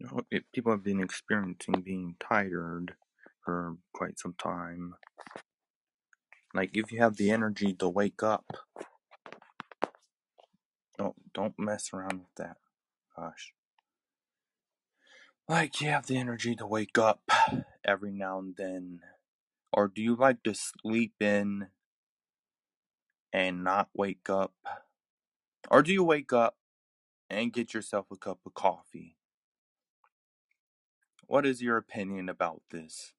You know, it, people have been experiencing being tired for quite some time. Like if you have the energy to wake up, don't don't mess around with that. Gosh. Like you have the energy to wake up every now and then. Or do you like to sleep in and not wake up? Or do you wake up and get yourself a cup of coffee? What is your opinion about this?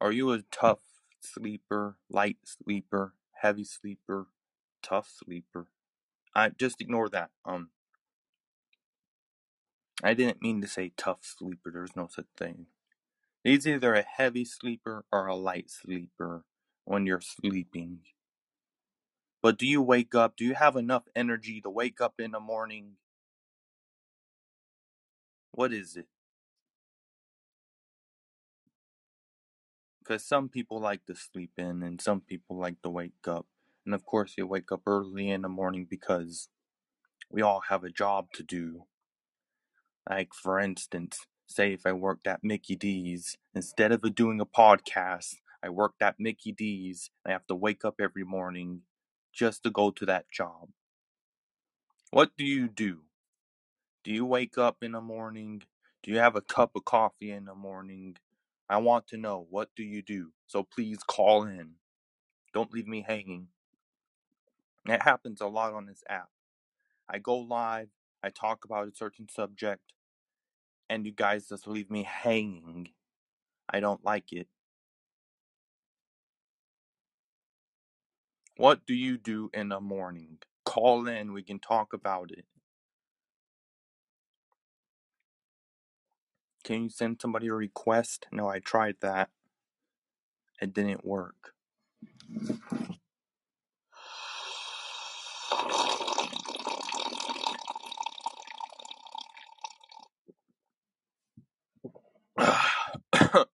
Are you a tough sleeper, light sleeper, heavy sleeper, tough sleeper? I just ignore that. Um I didn't mean to say tough sleeper. There's no such thing. It's either a heavy sleeper or a light sleeper when you're sleeping. But do you wake up? Do you have enough energy to wake up in the morning? What is it? Because some people like to sleep in and some people like to wake up. And of course, you wake up early in the morning because we all have a job to do. Like, for instance, say if I worked at Mickey D's, instead of doing a podcast, I worked at Mickey D's. I have to wake up every morning just to go to that job. What do you do? Do you wake up in the morning? Do you have a cup of coffee in the morning? I want to know what do you do? So please call in. Don't leave me hanging. It happens a lot on this app. I go live, I talk about a certain subject, and you guys just leave me hanging. I don't like it. What do you do in the morning? Call in, we can talk about it. Can you send somebody a request? No, I tried that. It didn't work.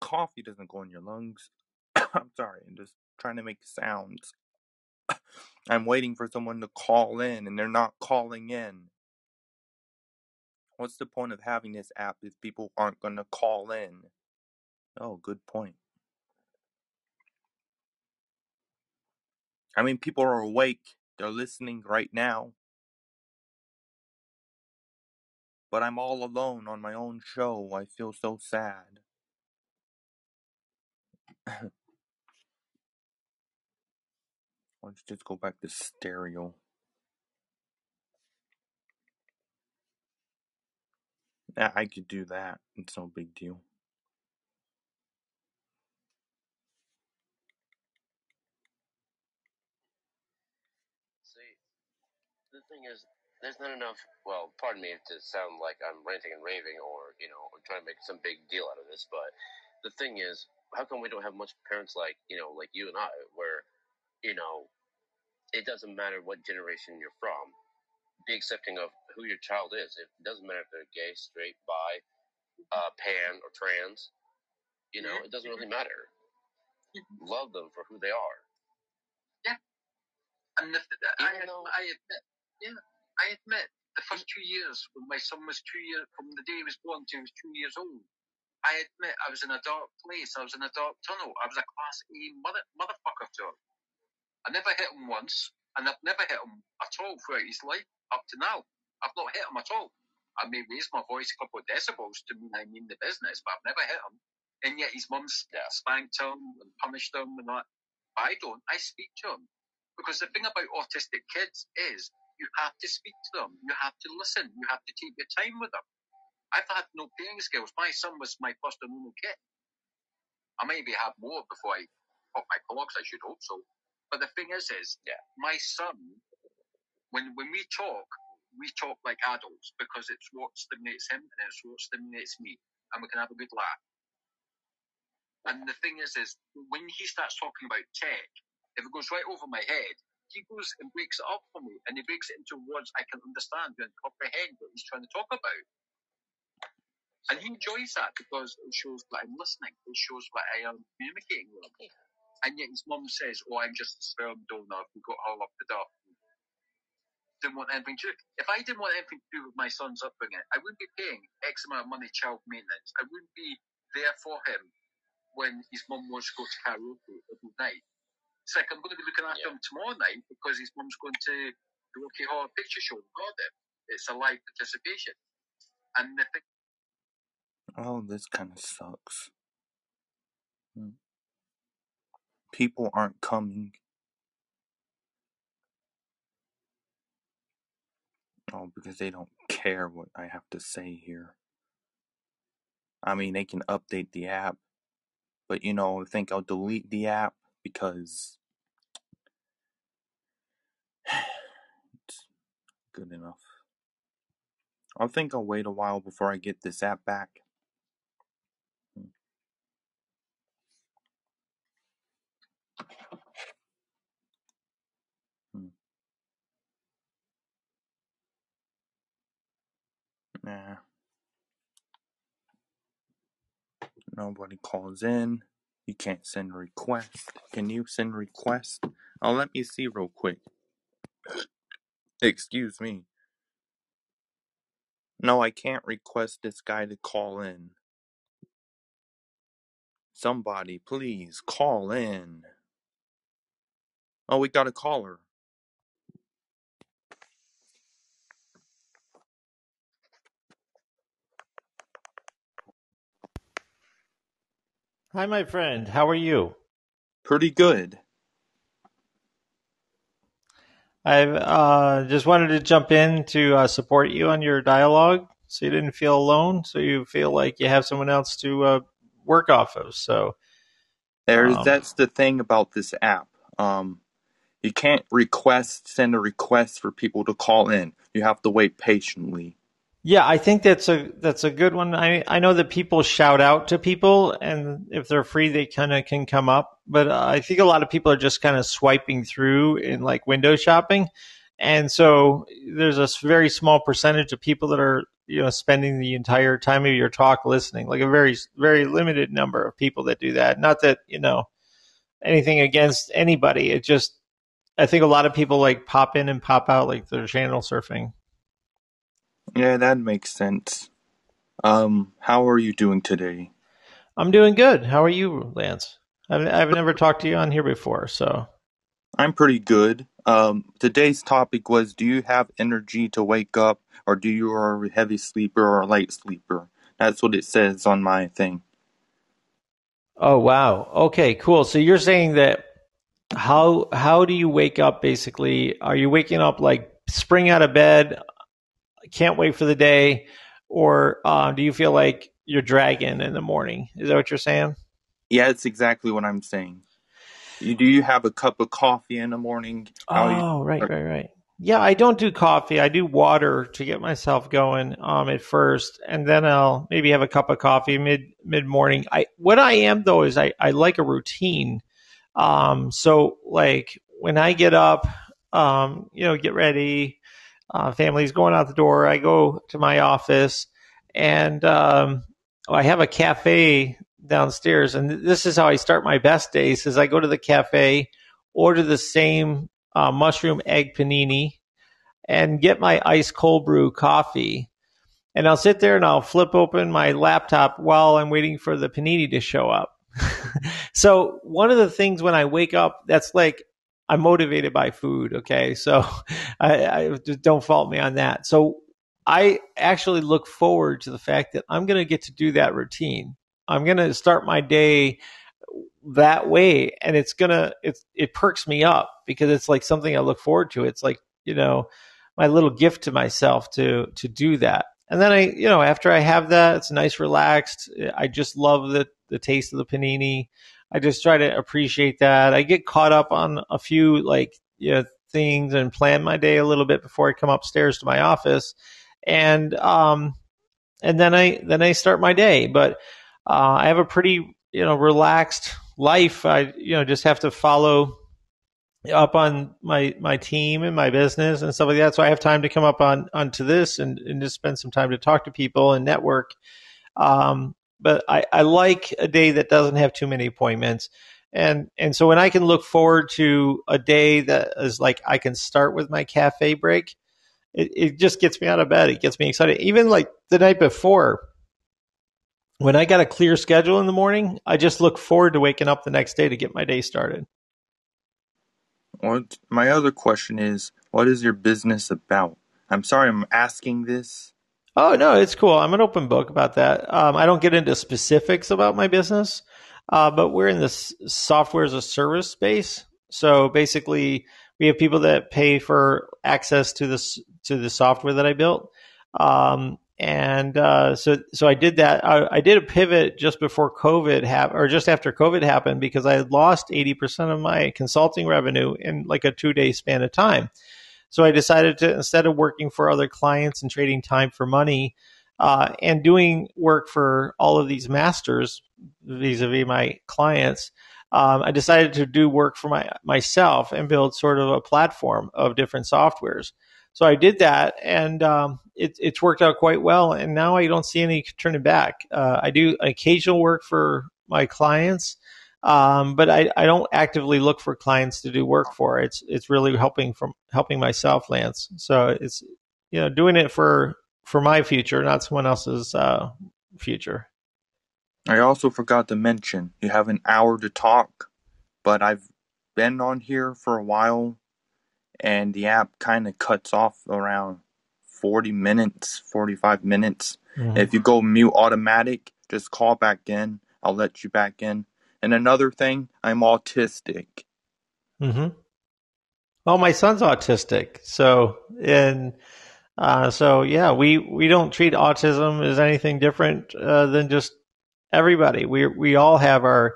Coffee doesn't go in your lungs. I'm sorry, I'm just trying to make sounds. I'm waiting for someone to call in and they're not calling in. What's the point of having this app if people aren't going to call in? Oh, good point. I mean, people are awake, they're listening right now, but I'm all alone on my own show. I feel so sad. Let's just go back to stereo. I could do that. It's no big deal. See, the thing is, there's not enough. Well, pardon me to sound like I'm ranting and raving, or you know, trying to make some big deal out of this. But the thing is, how come we don't have much parents like you know, like you and I, where you know, it doesn't matter what generation you're from. Be accepting of who your child is. It doesn't matter if they're gay, straight, bi, uh, pan, or trans. You know, it doesn't really matter. Love them for who they are. Yeah. And I, though, I admit, yeah, I admit, the first two years when my son was two years, from the day he was born to he was two years old, I admit I was in a dark place. I was in a dark tunnel. I was a class A mother, motherfucker to him. I never hit him once, and I've never hit him at all throughout his life up to now. I've not hit him at all. I may raise my voice a couple of decibels to mean I mean the business, but I've never hit him. And yet his mum's uh, spanked him and punished him and that. I don't. I speak to him. Because the thing about autistic kids is you have to speak to them. You have to listen. You have to take your time with them. I've had no paying skills. My son was my first and only kid. I maybe have more before I pop my clogs, I should hope so. But the thing is, is Yeah. my son, when when we talk, we talk like adults because it's what stimulates him and it's what stimulates me, and we can have a good laugh. And the thing is, is when he starts talking about tech, if it goes right over my head, he goes and breaks it up for me, and he breaks it into words I can understand and comprehend what he's trying to talk about. And he enjoys that because it shows that I'm listening. It shows that I am communicating with him. And yet his mum says, "Oh, I'm just a sperm donor who got her up the duck." Didn't want anything to do. If I didn't want anything to do with my son's upbringing, I wouldn't be paying X amount of money child maintenance. I wouldn't be there for him when his mum wants to go to karaoke every night. It's like I'm going to be looking after yeah. him tomorrow night because his mum's going to the Rocky Horror Picture Show Cardiff. It's a live participation. And the thing. Oh, this kind of sucks. Hmm. People aren't coming. Oh, because they don't care what I have to say here. I mean, they can update the app, but you know, I think I'll delete the app because it's good enough. I think I'll wait a while before I get this app back. Nah. Nobody calls in. You can't send request. Can you send request? Oh, let me see real quick. Excuse me. No, I can't request this guy to call in. Somebody, please call in. Oh, we got a caller. Hi, my friend. How are you? Pretty good. I uh, just wanted to jump in to uh, support you on your dialogue so you didn't feel alone, so you feel like you have someone else to uh, work off of. So there's um, that's the thing about this app. Um, you can't request send a request for people to call in. You have to wait patiently. Yeah, I think that's a that's a good one. I I know that people shout out to people, and if they're free, they kind of can come up. But uh, I think a lot of people are just kind of swiping through in like window shopping, and so there's a very small percentage of people that are you know spending the entire time of your talk listening. Like a very very limited number of people that do that. Not that you know anything against anybody. It just I think a lot of people like pop in and pop out like they're channel surfing. Yeah, that makes sense. Um, how are you doing today? I'm doing good. How are you, Lance? I've, I've never talked to you on here before, so. I'm pretty good. Um, today's topic was Do you have energy to wake up, or do you are a heavy sleeper or a light sleeper? That's what it says on my thing. Oh wow. Okay, cool. So you're saying that how how do you wake up basically? Are you waking up like spring out of bed can't wait for the day, or uh, do you feel like you're dragging in the morning? Is that what you're saying? Yeah, it's exactly what I'm saying. You, do you have a cup of coffee in the morning? How oh, right, right, right. Yeah, I don't do coffee. I do water to get myself going um, at first, and then I'll maybe have a cup of coffee mid mid morning. I what I am though is I I like a routine. Um, so like when I get up, um, you know, get ready, uh, family's going out the door. I go to my office and um, I have a cafe downstairs. And this is how I start my best days is I go to the cafe, order the same uh, mushroom egg panini and get my ice cold brew coffee. And I'll sit there and I'll flip open my laptop while I'm waiting for the panini to show up. so one of the things when I wake up, that's like I'm motivated by food. Okay, so I, I don't fault me on that. So I actually look forward to the fact that I'm going to get to do that routine. I'm going to start my day that way, and it's gonna it it perks me up because it's like something I look forward to. It's like you know my little gift to myself to to do that. And then I you know after I have that, it's nice, relaxed. I just love the the taste of the panini. I just try to appreciate that. I get caught up on a few like you know, things and plan my day a little bit before I come upstairs to my office, and um, and then I then I start my day. But uh, I have a pretty you know relaxed life. I you know just have to follow up on my my team and my business and stuff like that. So I have time to come up on onto this and, and just spend some time to talk to people and network. Um, but I, I like a day that doesn't have too many appointments. And and so when I can look forward to a day that is like I can start with my cafe break, it, it just gets me out of bed. It gets me excited. Even like the night before, when I got a clear schedule in the morning, I just look forward to waking up the next day to get my day started. What my other question is, what is your business about? I'm sorry I'm asking this. Oh no, it's cool. I'm an open book about that. Um, I don't get into specifics about my business, uh, but we're in this software as a service space. So basically, we have people that pay for access to this to the software that I built. Um, and uh, so so I did that. I, I, did a pivot just before COVID happened, or just after COVID happened, because I had lost eighty percent of my consulting revenue in like a two day span of time. So I decided to instead of working for other clients and trading time for money, uh, and doing work for all of these masters vis-a-vis my clients, um, I decided to do work for my myself and build sort of a platform of different softwares. So I did that, and um, it, it's worked out quite well. And now I don't see any turning back. Uh, I do occasional work for my clients, um, but I, I don't actively look for clients to do work for. It's it's really helping from helping myself, Lance. So it's you know doing it for for my future, not someone else's uh, future. I also forgot to mention you have an hour to talk, but I've been on here for a while and the app kind of cuts off around 40 minutes, 45 minutes. Mm-hmm. If you go mute automatic, just call back in. I'll let you back in. And another thing, I'm autistic. Mm-hmm. Well, my son's autistic, so and uh, so yeah, we we don't treat autism as anything different uh, than just everybody. We we all have our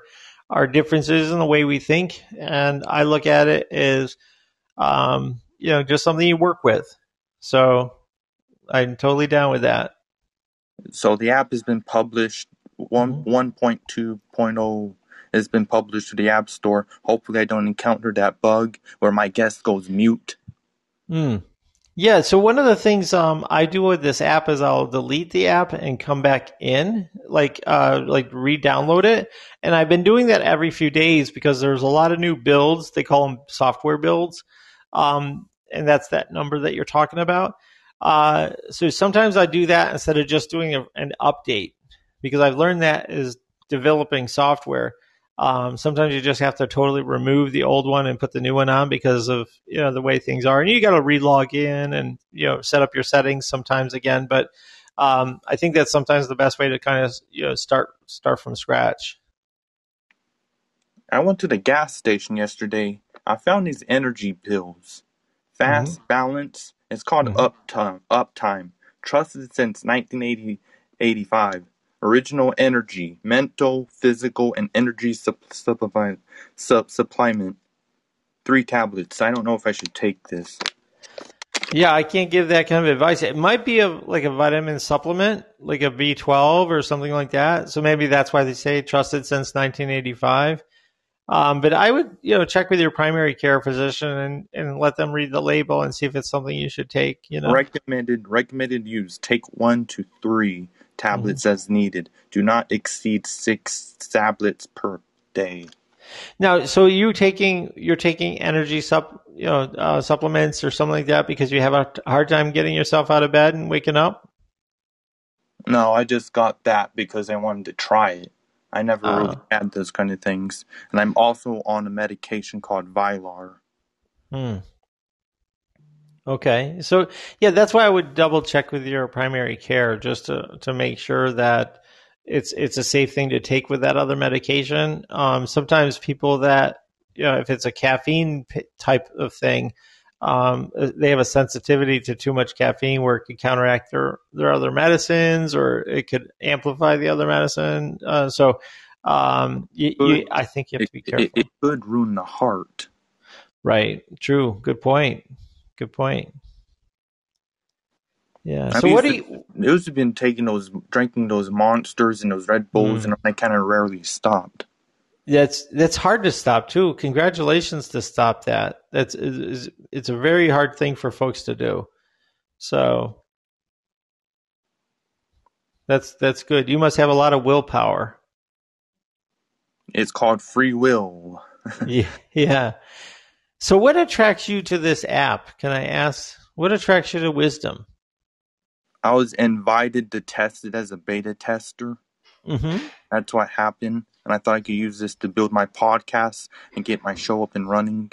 our differences in the way we think, and I look at it as um, you know, just something you work with. So I'm totally down with that. So the app has been published. One mm-hmm. one point two point oh has been published to the App Store. Hopefully, I don't encounter that bug where my guest goes mute. Hmm. Yeah. So one of the things um, I do with this app is I'll delete the app and come back in, like uh, like re-download it. And I've been doing that every few days because there's a lot of new builds. They call them software builds um, and that's that number that you're talking about. Uh, so sometimes I do that instead of just doing a, an update because I've learned that is developing software. Um, sometimes you just have to totally remove the old one and put the new one on because of you know the way things are, and you got to relog in and you know set up your settings sometimes again. But um, I think that's sometimes the best way to kind of you know start start from scratch. I went to the gas station yesterday I found these energy pills. Fast mm-hmm. Balance. It's called mm-hmm. Uptime. Uptime. Trusted since 1985. Original energy, mental, physical, and energy supp- supplement. Supplement. Three tablets. I don't know if I should take this. Yeah, I can't give that kind of advice. It might be a like a vitamin supplement, like a B12 or something like that. So maybe that's why they say trusted since 1985. Um, but I would, you know, check with your primary care physician and, and let them read the label and see if it's something you should take. You know, recommended recommended use: take one to three tablets mm-hmm. as needed. Do not exceed six tablets per day. Now, so you taking you're taking energy sup, you know, uh, supplements or something like that because you have a hard time getting yourself out of bed and waking up. No, I just got that because I wanted to try it. I never uh, really had those kind of things. And I'm also on a medication called Vraylar. Hmm. Okay. So, yeah, that's why I would double check with your primary care just to, to make sure that it's it's a safe thing to take with that other medication. Um, sometimes people that, you know, if it's a caffeine type of thing, um, they have a sensitivity to too much caffeine where it could counteract their, their other medicines or it could amplify the other medicine. Uh, so um, you, you, I think you have to be careful. It, it, could ruin the heart. Right. True. Good point. Good point. Yeah. I so what do you? Those have been taking those, drinking those monsters and those Red Bulls, mm. and I kind of rarely stopped. That's that's hard to stop too. Congratulations to stop that. That's it's, it's a very hard thing for folks to do. So that's that's good. You must have a lot of willpower. It's called free will. yeah, yeah. So what attracts you to this app? Can I ask What attracts you to wisdom? I was invited to test it as a beta tester. Mm-hmm. That's what happened. And I thought I could use this to build my podcast and get my show up and running.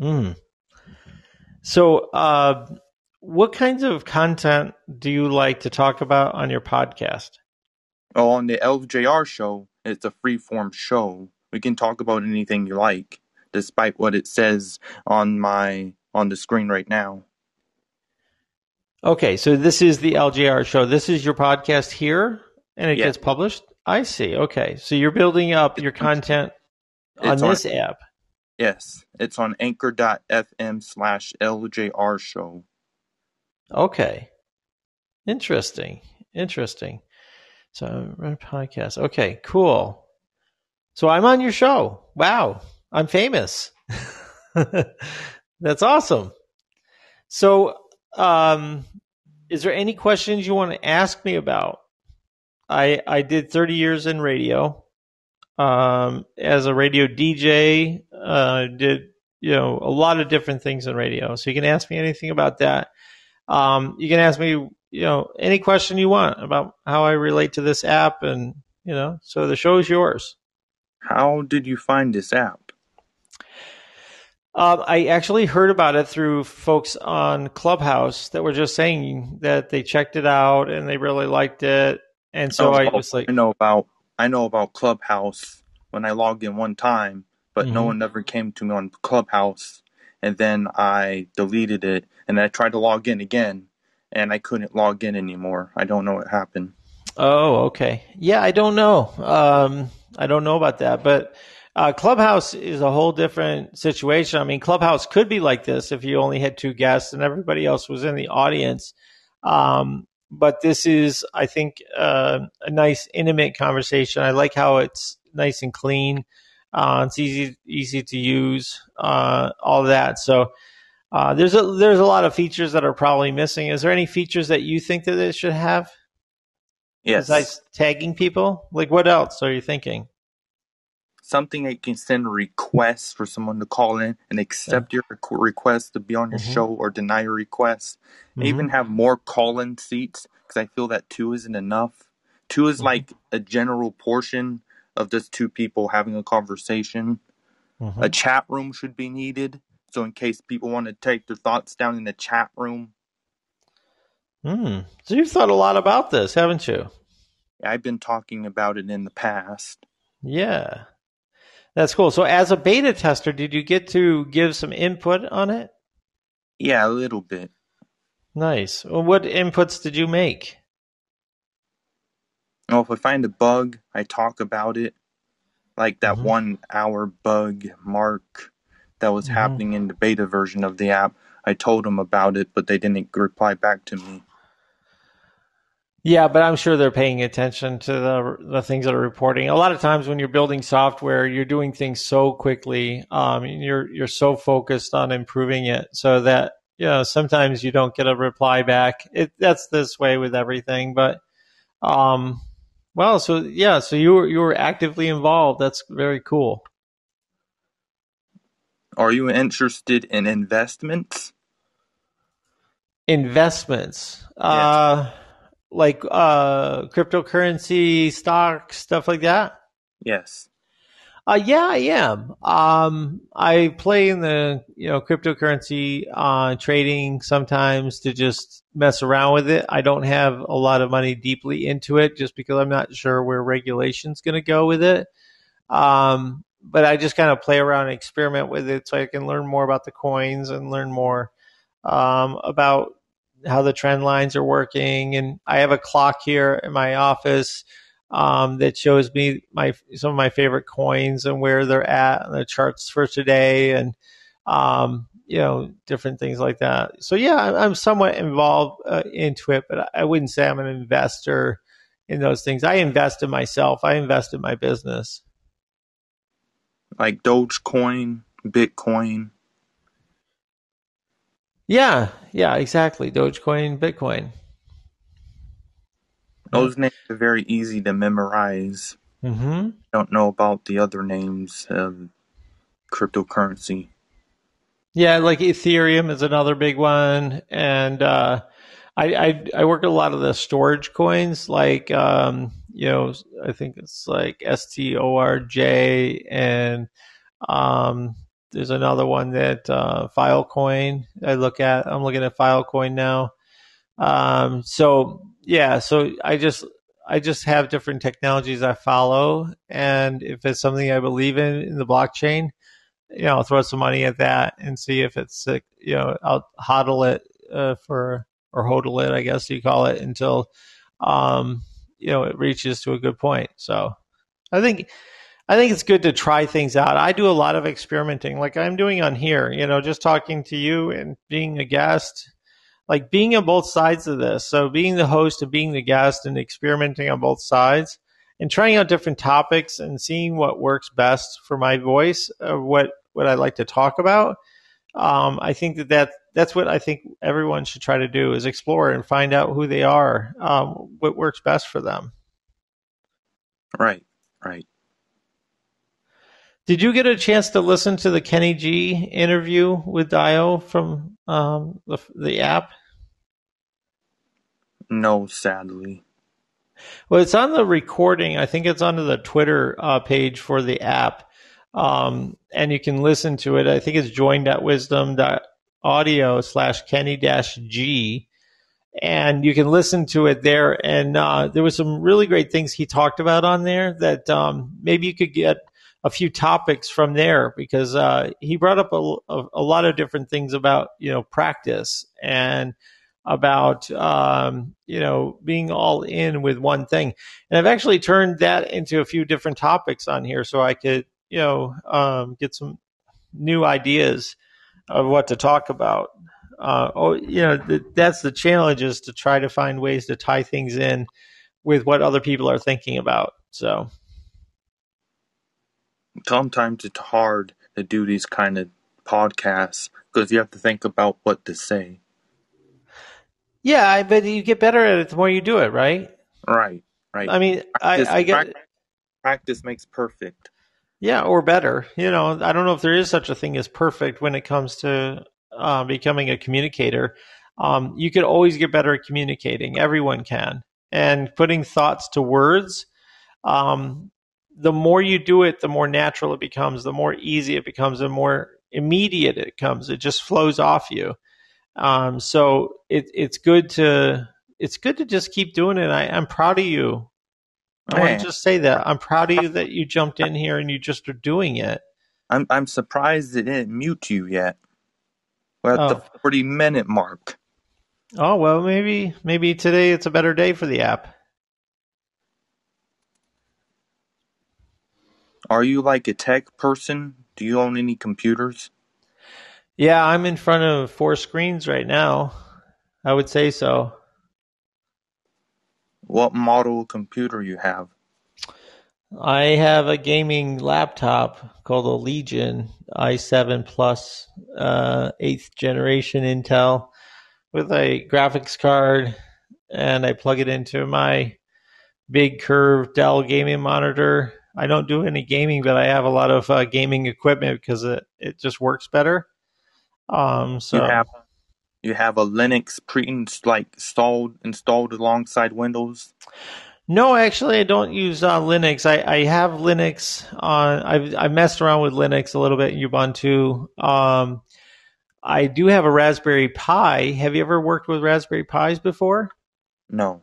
Mm. So, uh, what kinds of content do you like to talk about on your podcast? Oh, on the LJR show, it's a free form show. We can talk about anything you like, despite what it says on my on the screen right now. Okay, so this is the LJR show. This is your podcast here, and it Yeah. gets published. I see. Okay, so you're building up your content on on- this app. Yes, it's on anchor.fm slash LJR show. Okay, interesting. Interesting. So, podcast. Okay, cool. So I'm on your show. Wow, I'm famous. That's awesome. So, um, is there any questions you want to ask me about? I I did 30 years in radio. Um, as a radio DJ, uh, did you know a lot of different things in radio. So you can ask me anything about that. Um, you can ask me, you know, any question you want about how I relate to this app, and you know, so the show is yours. How did you find this app? Um, I actually heard about it through folks on Clubhouse that were just saying that they checked it out and they really liked it, and so I was like, I know about I know about Clubhouse when I logged in one time, but no Mhm. one ever came to me on Clubhouse. And then I deleted it, and I tried to log in again, and I couldn't log in anymore. I don't know what happened. Oh, okay. Yeah, I don't know. Um, I don't know about that, but uh, Clubhouse is a whole different situation. I mean, Clubhouse could be like this if you only had two guests and everybody else was in the audience. Um, but this is, I think, uh, a nice, intimate conversation. I like how it's nice and clean. Uh, it's easy, easy to use. Uh, all that. So. Uh, there's a there's a lot of features that are probably missing. Is there any features that you think that it should have? Yes, Besides tagging people, like what else are you thinking? Something that you can send a request for someone to call in and accept your request to be on your Mhm. show or deny your request. Mhm. Even have more call-in seats because I feel that two isn't enough. Two is Mhm. like a general portion of just two people having a conversation. A chat room should be needed. So in case people want to take their thoughts down in the chat room, Hmm. So you've thought a lot about this, haven't you? I've been talking about it in the past. Yeah, that's cool. So as a beta tester, did you get to give some input on it? Yeah, a little bit. Nice. Well, what inputs did you make? Well, if I find a bug, I talk about it. Like that Mhm. one hour bug mark that was Mhm. happening in the beta version of the app. I told them about it, but they didn't reply back to me. Yeah, but I'm sure they're paying attention to the the things that are reporting. A lot of times when you're building software, you're doing things so quickly. Um, you're you're so focused on improving it, so that you know sometimes you don't get a reply back. It that's this way with everything, but um, well, so yeah, so you were you were actively involved. That's very cool. Are you interested in investments? Investments, uh, like uh, cryptocurrency, stocks, stuff like that. Yes. Uh, yeah, I am. Um, I play in the you know cryptocurrency uh, trading sometimes to just mess around with it. I don't have a lot of money deeply into it just because I'm not sure where regulation's going to go with it. Um, but I just kind of play around and experiment with it so I can learn more about the coins and learn more um, about how the trend lines are working. And I have a clock here in my office um, that shows me my some of my favorite coins and where they're at and the charts for today and um, you know different things like that. So yeah, I'm, I'm somewhat involved uh, into it, but I wouldn't say I'm an investor in those things. I invest in myself. I invest in my business. Like Dogecoin, Bitcoin. Yeah, yeah, exactly. Dogecoin, Bitcoin. Those names are very easy to memorize. Mm-hmm. Don't know about the other names of cryptocurrency. Yeah, like Ethereum is another big one, and uh, I, I, I work a lot of the storage coins, like um, you know, I think it's like STORJ, and um, there's another one that uh, Filecoin. I look at. I'm looking at Filecoin now. Um, so yeah, so I just I just have different technologies I follow, and if it's something I believe in in the blockchain, you know, I'll throw some money at that and see if it's you know I'll hodl it uh, for or hodl it, I guess you call it, until um, you know it reaches to a good point. So I think I think it's good to try things out. I do a lot of experimenting, like I'm doing on here. You know, just talking to you and being a guest like being on both sides of this. So being the host and being the guest and experimenting on both sides and trying out different topics and seeing what works best for my voice, uh, what what I like to talk about. Um, I think that, that that's what I think everyone should try to do is explore and find out who they are, um, what works best for them. Right, right. Did you get a chance to listen to the Kenny G interview with Dio from um, the, the app? No, sadly. Well, it's on the recording. I think it's on the Twitter uh, page for the app. Um, and you can listen to it. I think it's join.wisdom.audio slash Kenny dash G. And you can listen to it there. And uh, there was some really great things he talked about on there that um, maybe you could get a few topics from there because uh, he brought up a, a, a, lot of different things about you know practice and about um, you know being all in with one thing. And i've actually turned that into a few different topics on here so i could you know um, get some new ideas of what to talk about. Uh, oh you know th- that's the challenge is to try to find ways to tie things in with what other people are thinking about so sometimes it's hard to do these kind of podcasts because you have to think about what to say. Yeah, but you get better at it the more you do it, right? Right, right. I mean, practice, I, I get practice, practice makes perfect. Yeah, or better. You know, I don't know if there is such a thing as perfect when it comes to uh, becoming a communicator. Um, you could always get better at communicating. Everyone can, and putting thoughts to words. Um, the more you do it, the more natural it becomes, the more easy it becomes, the more immediate it comes. It just flows off you. Um, so it, it's good to it's good to just keep doing it. I, am proud of you. I want to just say that I'm proud of you that you jumped in here and you just are doing it. I'm I'm surprised it didn't mute you yet. We're at oh. the 40 minute mark. Oh well, maybe maybe today it's a better day for the app. Are you like a tech person? Do you own any computers? Yeah, I'm in front of four screens right now. I would say so. What model computer you have? I have a gaming laptop called a Legion i7 Plus, uh, eighth generation Intel, with a graphics card, and I plug it into my big curved Dell gaming monitor I don't do any gaming, but I have a lot of uh, gaming equipment because it, it just works better. Um, so you have you have a Linux pre like installed installed alongside Windows. No, actually, I don't use uh, Linux. I, I have Linux on. I've I messed around with Linux a little bit in Ubuntu. Um, I do have a Raspberry Pi. Have you ever worked with Raspberry Pis before? No.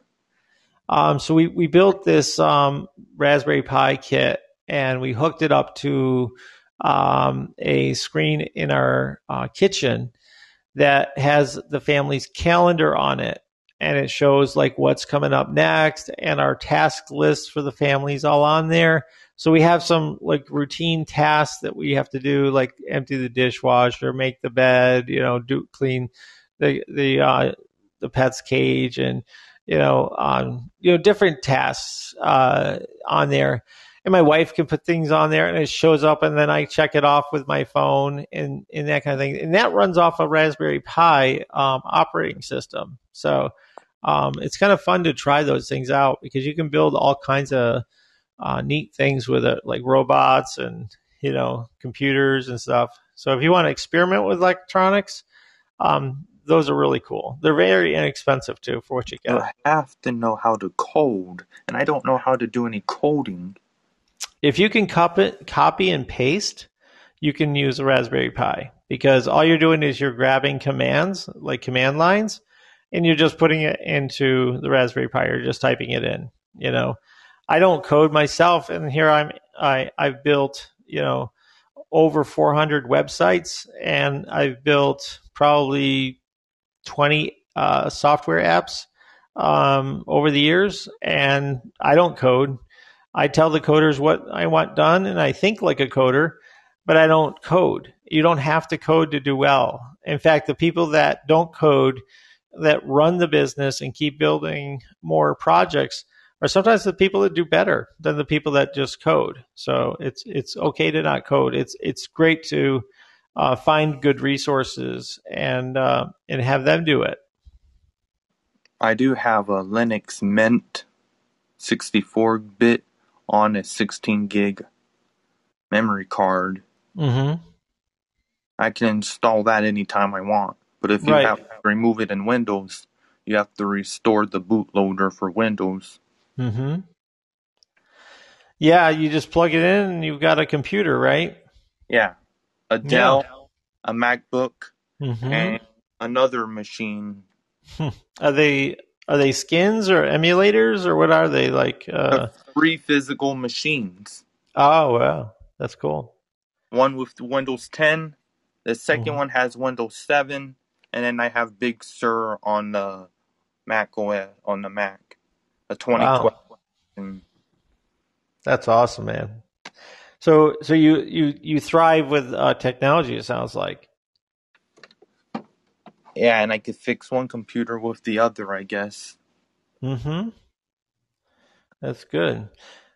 Um, so we, we built this um, Raspberry Pi kit and we hooked it up to um, a screen in our uh, kitchen that has the family's calendar on it. And it shows like what's coming up next and our task list for the families all on there. So we have some like routine tasks that we have to do, like empty the dishwasher, make the bed, you know, do clean the the uh, the pet's cage and you know, on you know different tasks uh, on there. And my wife can put things on there, and it shows up, and then I check it off with my phone and and that kind of thing. And that runs off a Raspberry Pi um, operating system. So um, it's kind of fun to try those things out because you can build all kinds of uh, neat things with it, like robots and you know computers and stuff. So if you want to experiment with electronics, um, those are really cool. They're very inexpensive too for what you get. You have to know how to code, and I don't know how to do any coding. If you can copy, copy and paste, you can use a Raspberry Pi because all you're doing is you're grabbing commands like command lines and you're just putting it into the Raspberry Pi. You're just typing it in. You know, I don't code myself, and here I'm. I I've built you know over 400 websites, and I've built probably 20 uh, software apps um, over the years, and I don't code. I tell the coders what I want done, and I think like a coder, but I don't code. You don't have to code to do well. In fact, the people that don't code, that run the business and keep building more projects, are sometimes the people that do better than the people that just code. So it's it's okay to not code. It's it's great to uh, find good resources and uh, and have them do it. I do have a Linux Mint 64 bit on a 16 gig memory card. Mm-hmm. I can install that anytime I want. But if you Right. have to remove it in Windows, you have to restore the bootloader for Windows. Mm-hmm. Yeah, you just plug it in and you've got a computer, right? Yeah. A Dell, a MacBook, Mm-hmm. and another machine. Are they are they skins or emulators or what are they like? Uh, Three physical machines. oh wow, that's cool. One with Windows 10, the 2nd Mhm. one has Windows 7, and then I have Big Sur on the Mac OS on the Mac. A 2012. And That's awesome, man. So so you you you thrive with uh, technology. It sounds like. yeah, and I could fix one computer with the other, I guess. Mm-hmm. That's good.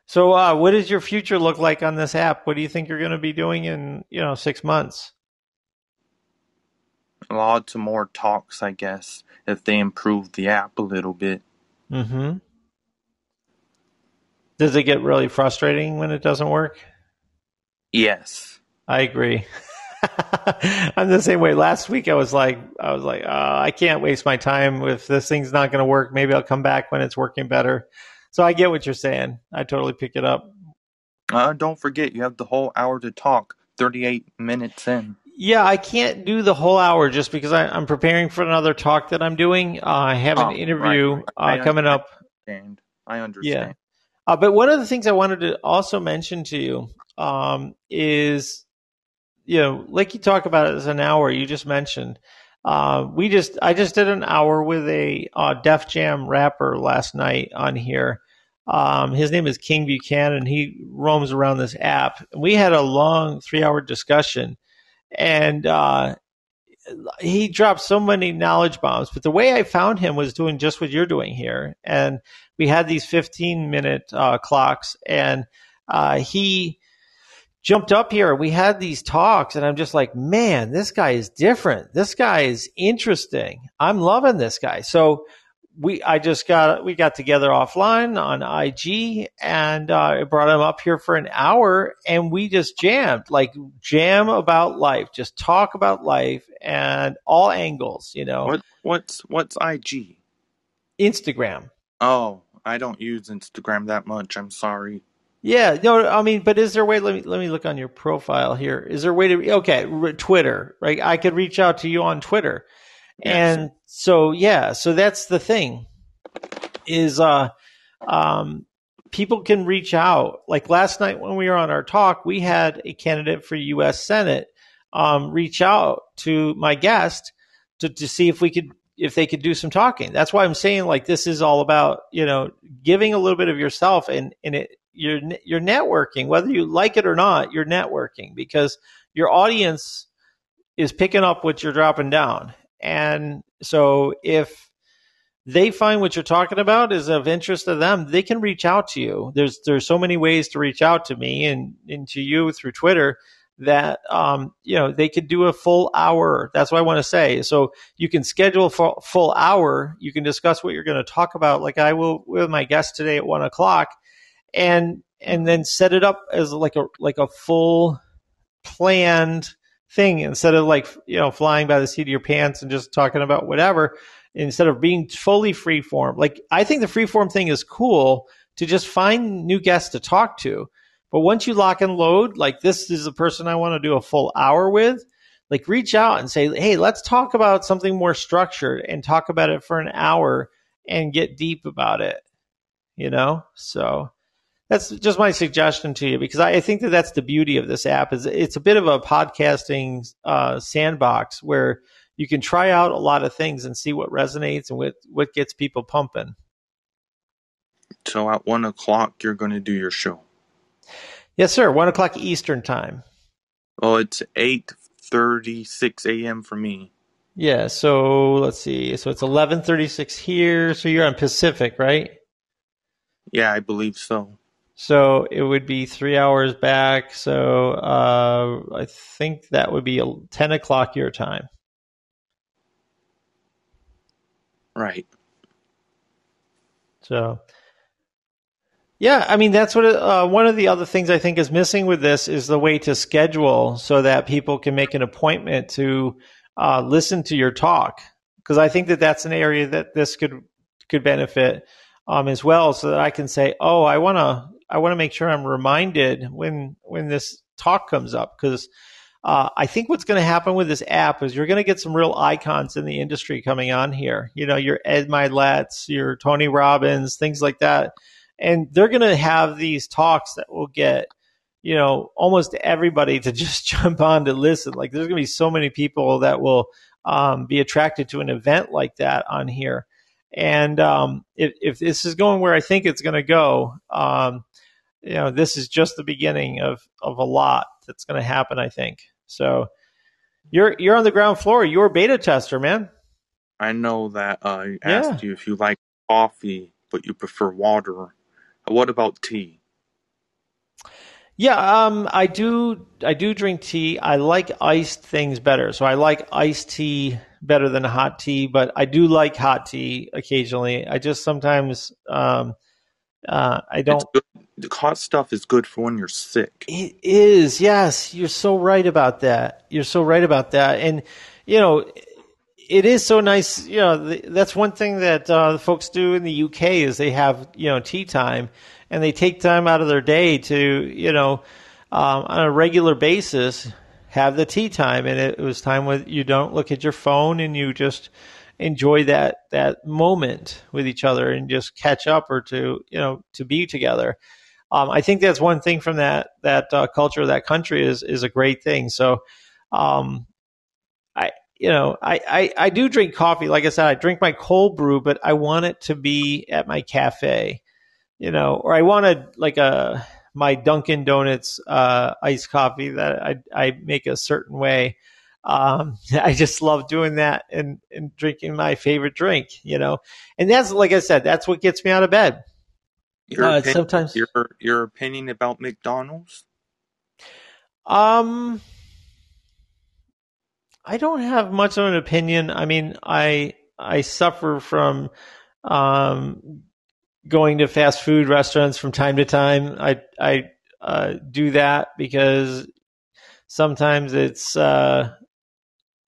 So, uh, what does your future look like on this app? What do you think you're going to be doing in you know six months? Lots of more talks, I guess, if they improve the app a little bit. Mm-hmm. Does it get really frustrating when it doesn't work? Yes. I agree. I'm the same way. Last week I was like, I was like, oh, I can't waste my time if this thing's not going to work. Maybe I'll come back when it's working better. So I get what you're saying. I totally pick it up. Uh, don't forget, you have the whole hour to talk. 38 minutes in. Yeah, I can't do the whole hour just because I, I'm preparing for another talk that I'm doing. Uh, I have an Oh, interview right, uh, I coming up. And I understand. Uh, but one of the things I wanted to also mention to you um, is, you know, like you talk about as an hour you just mentioned. Uh, we just I just did an hour with a uh, Def Jam rapper last night on here. Um, his name is King Buchanan. He roams around this app. We had a long three hour discussion, and uh, he dropped so many knowledge bombs. But the way I found him was doing just what you're doing here, and we had these 15 minute uh, clocks, and uh, he jumped up here. We had these talks, and I'm just like, man, this guy is different. This guy is interesting. I'm loving this guy. So we, I just got, we got together offline on IG, and uh, I brought him up here for an hour, and we just jammed, like jam about life, just talk about life and all angles. You know, What what's what's IG? Instagram. Oh, I don't use Instagram that much. I'm sorry. Yeah, no, I mean, but is there a way? Let me let me look on your profile here. Is there a way to? Okay, r- Twitter, right? I could reach out to you on Twitter, Yes. and so yeah, so that's the thing. Is uh, um, people can reach out. Like last night when we were on our talk, we had a candidate for U.S. Senate um, reach out to my guest to to see if we could if they could do some talking. That's why I'm saying like this is all about you know giving a little bit of yourself and and it you're you're networking whether you like it or not you're networking because your audience is picking up what you're dropping down. And so if they find what you're talking about is of interest to them they can reach out to you. There's there's so many ways to reach out to me and, and to you through twitter that um, you know they could do a full hour that's what i want to say so you can schedule full, full hour you can discuss what you're going to talk about like i will with my guest today at one o'clock and and then set it up as like a like a full planned thing instead of like you know flying by the seat of your pants and just talking about whatever instead of being fully free form. Like I think the free form thing is cool to just find new guests to talk to. But once you lock and load, like this is a person I want to do a full hour with, like reach out and say, "Hey, let's talk about something more structured and talk about it for an hour and get deep about it." You know? So that's just my suggestion to you because I, I think that that's the beauty of this app is it's a bit of a podcasting uh, sandbox where you can try out a lot of things and see what resonates and what what gets people pumping. So at one o'clock, you're going to do your show. Yes, sir. One o'clock Eastern time. Well, it's eight thirty-six a.m. for me. Yeah. So let's see. So it's eleven thirty-six here. So you're on Pacific, right? Yeah, I believe so. So it would be three hours back. So uh, I think that would be ten o'clock your time. Right. So, yeah, I mean that's what uh, one of the other things I think is missing with this is the way to schedule so that people can make an appointment to uh, listen to your talk because I think that that's an area that this could could benefit um, as well, so that I can say, oh, I want to I want to make sure I'm reminded when when this talk comes up because uh, I think what's going to happen with this app is you're going to get some real icons in the industry coming on here. You know, your Ed Mylett's, your Tony Robbins, things like that. And they're going to have these talks that will get, you know, almost everybody to just jump on to listen. Like there's going to be so many people that will um, be attracted to an event like that on here. And um, if, if this is going where I think it's going to go, um, you know, this is just the beginning of, of a lot that's going to happen, I think. So you're you're on the ground floor. You're a beta tester, man. I know that uh, I asked yeah. you if you like coffee, but you prefer water. What about tea? Yeah, um, I do. I do drink tea. I like iced things better. So I like iced tea better than hot tea, but I do like hot tea occasionally. I just sometimes um, uh, I don't. The hot stuff is good for when you're sick. It is. Yes, you're so right about that. You're so right about that. And you know, it is so nice. You know, that's one thing that uh, the folks do in the UK is they have you know tea time, and they take time out of their day to you know um, on a regular basis have the tea time, and it was time when you don't look at your phone and you just enjoy that that moment with each other and just catch up or to you know to be together. Um, I think that's one thing from that that uh, culture, of that country is is a great thing. So, um, you know I, I I do drink coffee. Like I said, I drink my cold brew, but I want it to be at my cafe, you know, or I wanted like a my Dunkin' Donuts uh, iced coffee that I I make a certain way um, I just love doing that and, and drinking my favorite drink, you know. And that's like I said, that's what gets me out of bed. Your uh, opinion, sometimes your your opinion about McDonald's? Um, I don't have much of an opinion. I mean, I I suffer from um going to fast food restaurants from time to time. I I uh, do that because sometimes it's uh,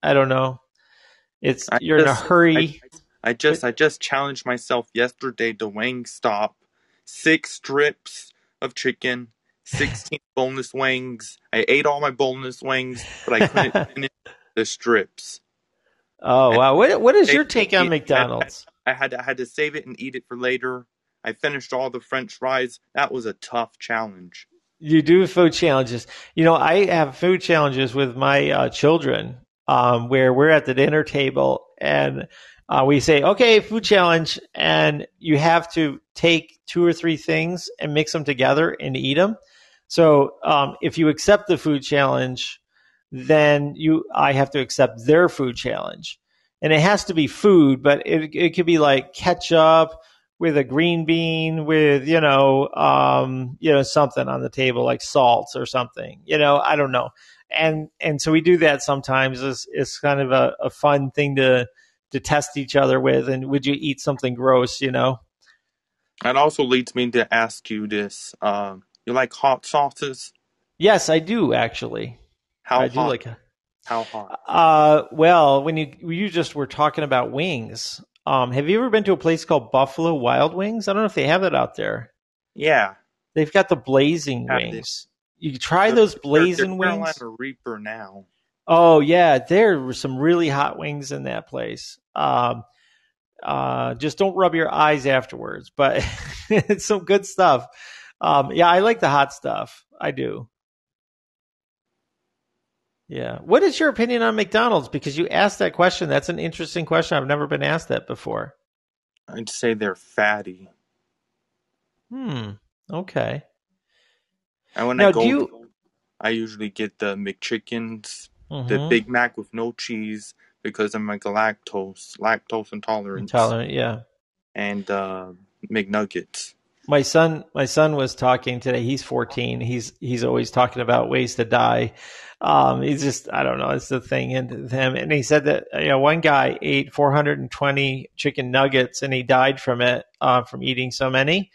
I don't know. It's I you're just, in a hurry. I, I just I just challenged myself yesterday to Wingstop six strips of chicken, sixteen boneless wings. I ate all my boneless wings, but I couldn't finish the strips. Oh wow! What what is your take on McDonald's? I, had I had to save it and eat it for later. I finished all the French fries. That was a tough challenge. You do food challenges. You know, I have food challenges with my uh, children um, where we're at the dinner table and uh, we say, okay, food challenge, and you have to take two or three things and mix them together and eat them. So um, if you accept the food challenge, then you I have to accept their food challenge, and it has to be food, but it it could be like ketchup with a green bean with you know um, you know something on the table like salts or something. You know I don't know and and so we do that sometimes. It's, it's kind of a, a fun thing to to test each other with. And would you eat something gross? You know. That also leads me to ask you this: um, You like hot sauces? Yes, I do actually. How I hot? do like. How hot? Uh, well, when you you just were talking about wings, um, have you ever been to a place called Buffalo Wild Wings? I don't know if they have it out there. Yeah. They've got the blazing Have wings. You try They're- those they're- blazing they're wings. Carolina Reaper now. Oh yeah, there were some really hot wings in that place. Um, uh, just don't rub your eyes afterwards, but it's some good stuff. Um, yeah, I like the hot stuff. I do. Yeah. What is your opinion on McDonald's? Because you asked that question. That's an interesting question. I've never been asked that before. I'd say they're fatty. Hmm. Okay. And when Now, I go, you- I usually get the McChickens, the Mhm. Big Mac with no cheese because I'm like a lactose, lactose intolerant, Intolerant. Yeah. and uh, McNuggets. My son my son was talking today. He's 14 he's he's always talking about ways to die. Um he's just i don't know. It's the thing in him. And he said that you know one guy ate 420 chicken nuggets and he died from it uh, from eating so many.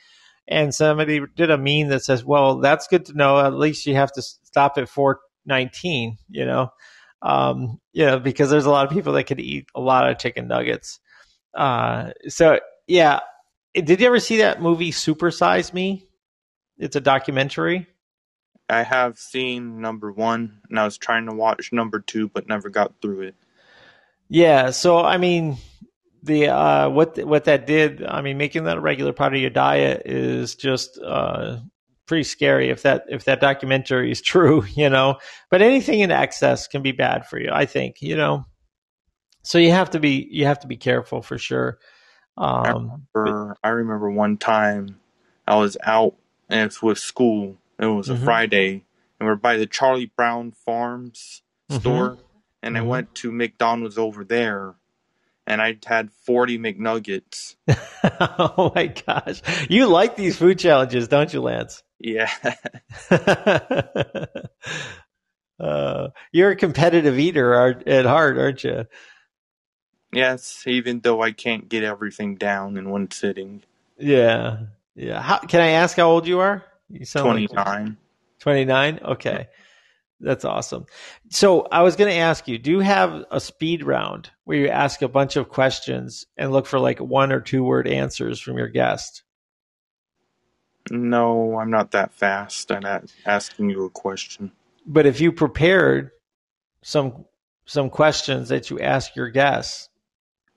And somebody did a meme that says well that's good to know. At least you have to stop at 419 you know? Um yeah because there's a lot of people that could eat a lot of chicken nuggets. Uh so yeah did you ever see that movie Supersize Me? It's a documentary. I have seen number one, and I was trying to watch number two, but never got through it. Yeah, so I mean, the uh, what what that did, I mean, making that a regular part of your diet is just uh, pretty scary if that if that documentary is true, you know. But anything in excess can be bad for you, I think, you know. So you have to be you have to be careful for sure. Um, but- I remember one time I was out and it's with school. It was a Mhm. Friday, and we're by the Charlie Brown Farms Mhm. store, and I Mhm. went to McDonald's over there, and I had forty McNuggets. oh my gosh, you like these food challenges, don't you, Lance? Yeah, uh, you're a competitive eater at heart, aren't you? Yes. Even though I can't get everything down in one sitting. Yeah, yeah. How, can I ask how old you are? You sound Twenty nine. 29? Okay. That's awesome. So I was going to ask you, do you have a speed round where you ask a bunch of questions and look for like one or two word answers from your guest? No, I'm not that fast at asking you a question. But if you prepared some some questions that you ask your guests,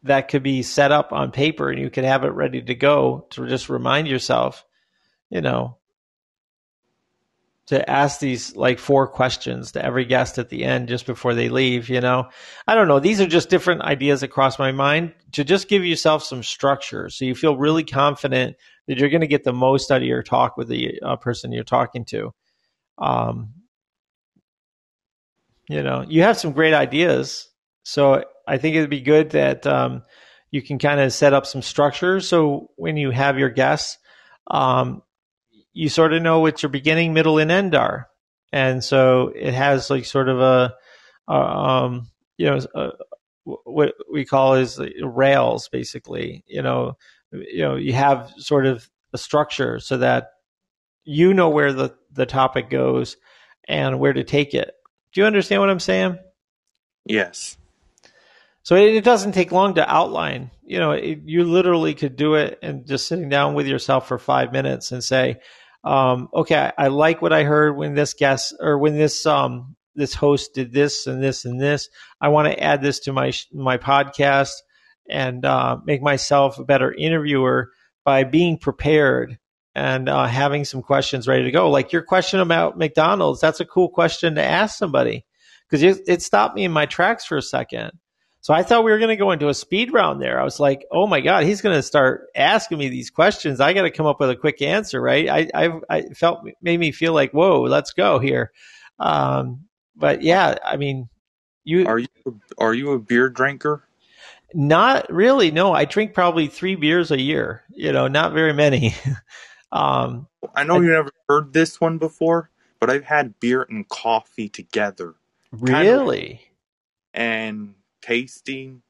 that could be set up on paper and you could have it ready to go to just remind yourself, you know, to ask these like four questions to every guest at the end just before they leave, you know. I don't know, these are just different ideas that cross my mind to just give yourself some structure so you feel really confident that you're going to get the most out of your talk with the uh, person you're talking to. Um, you know, you have some great ideas. So I think it'd be good that um, you can kind of set up some structure. So when you have your guests, um, you sort of know what your beginning, middle, and end are. And so it has like sort of a, um, you know, a, what we call is rails, basically. You know, you know, you have sort of a structure so that you know where the the topic goes and where to take it. Do you understand what I'm saying? Yes. So it, it doesn't take long to outline. You know, it, you literally could do it and just sitting down with yourself for five minutes and say, um, "Okay, I, like what I heard when this guest or when this um, this host did this and this and this. I want to add this to my my podcast and uh, make myself a better interviewer by being prepared and uh, having some questions ready to go. Like your question about McDonald's, that's a cool question to ask somebody because it, it stopped me in my tracks for a second. So I thought we were going to go into a speed round there. I was like, "Oh my god, he's going to start asking me these questions. I got to come up with a quick answer, right?" I I, I felt made me feel like, "Whoa, let's go here." Um, but yeah, I mean, you Are you are you a beer drinker? not really. No, I drink probably three beers a year. You know, not very many. um, I know I- you never heard this one before, but I've had beer and coffee together really. and tasting.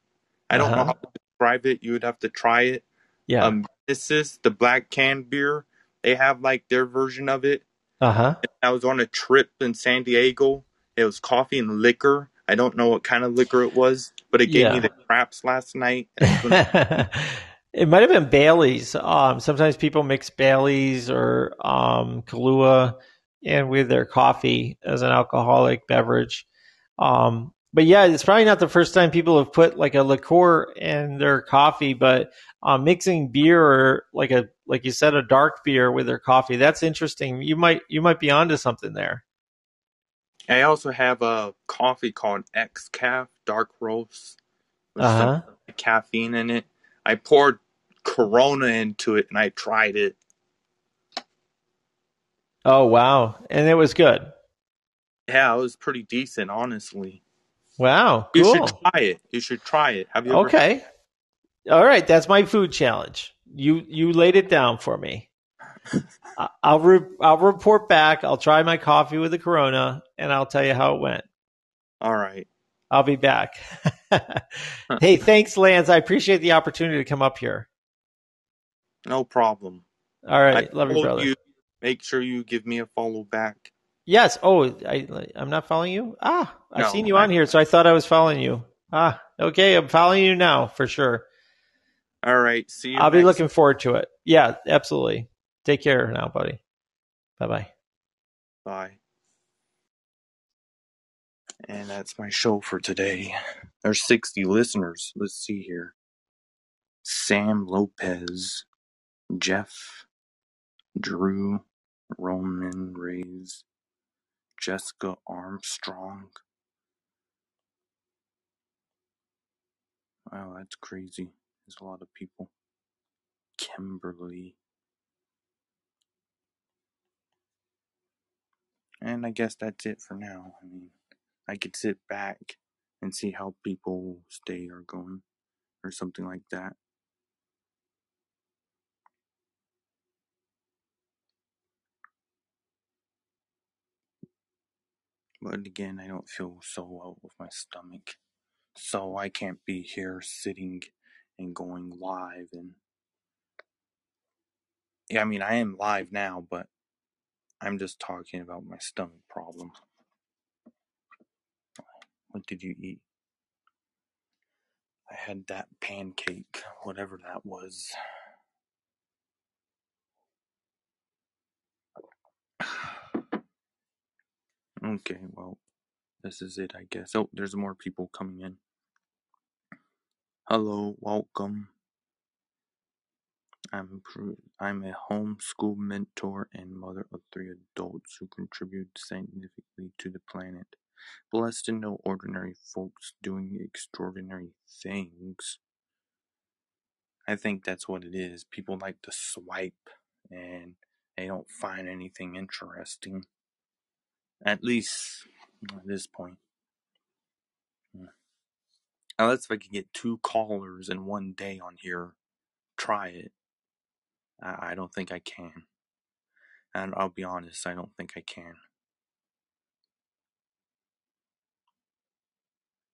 I don't know Uh-huh. how to describe it. You would have to try it. Yeah. Um, this is the black can beer. They have like their version of it. uh huh. I was on a trip in San Diego. It was coffee and liquor. I don't know what kind of liquor it was, but it gave Yeah. me the craps last night. it might have been Bailey's. Um, sometimes people mix Bailey's or um, Kahlua in with their coffee as an alcoholic beverage. Um, but yeah, it's probably not the first time people have put like a liqueur in their coffee, but um, mixing beer or like a like you said a dark beer with their coffee that's interesting. You might you might be onto something there. I also have a coffee called X Caf Dark Roast with Uh-huh. some caffeine in it. I poured Corona into it and I tried it. Oh wow, and it was good. Yeah, it was pretty decent, honestly. Wow, Cool. You should try it. You should try it. Have you ever Okay. All right, that's my food challenge. You you laid it down for me. I'll re- I'll report back. I'll try my coffee with the Corona, and I'll tell you how it went. All right. I'll be back. hey, thanks, Lance. I appreciate the opportunity to come up here. No problem. All right, I love you, brother. you, make sure you give me a follow back. Yes. Oh, I I'm not following you. Ah, I've No, seen you I- on here, so I thought I was following you. Ah, okay. I'm following you now for sure. All right. See you. I'll be looking forward to it. Yeah, absolutely. Take care now, buddy. Bye bye. Bye. And that's my show for today. There's 60 listeners. Let's see here. Sam Lopez, Jeff, Drew, Roman Reyes, Jessica Armstrong. Wow, that's crazy. There's a lot of people. Kimberly. And I guess that's it for now. I mean, I could sit back and see how people stay or going or something like that. But again, I don't feel so well with my stomach. So I can't be here sitting and going live and Yeah, I mean I am live now, but I'm just talking about my stomach problem. What did you eat? I had that pancake, whatever that was. Okay, well, this is it, I guess. Oh, there's more people coming in. Hello, welcome. I'm I'm a homeschool mentor and mother of three adults who contribute significantly to the planet. Blessed to know ordinary folks doing extraordinary things. I think that's what it is. People like to swipe and they don't find anything interesting. At least at this point. Let's if I can get two callers in one day on here. Try it. I, I don't think I can. And I'll be honest, I don't think I can.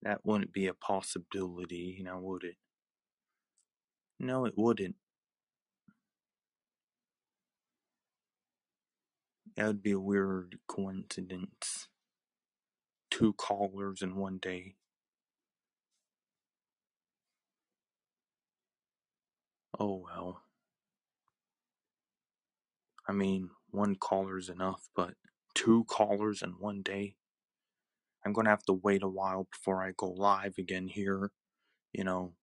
That wouldn't be a possibility, now would it? No, it wouldn't. That would be a weird coincidence. Two callers in one day. Oh well. I mean, one caller's enough, but two callers in one day? I'm gonna have to wait a while before I go live again here. You know,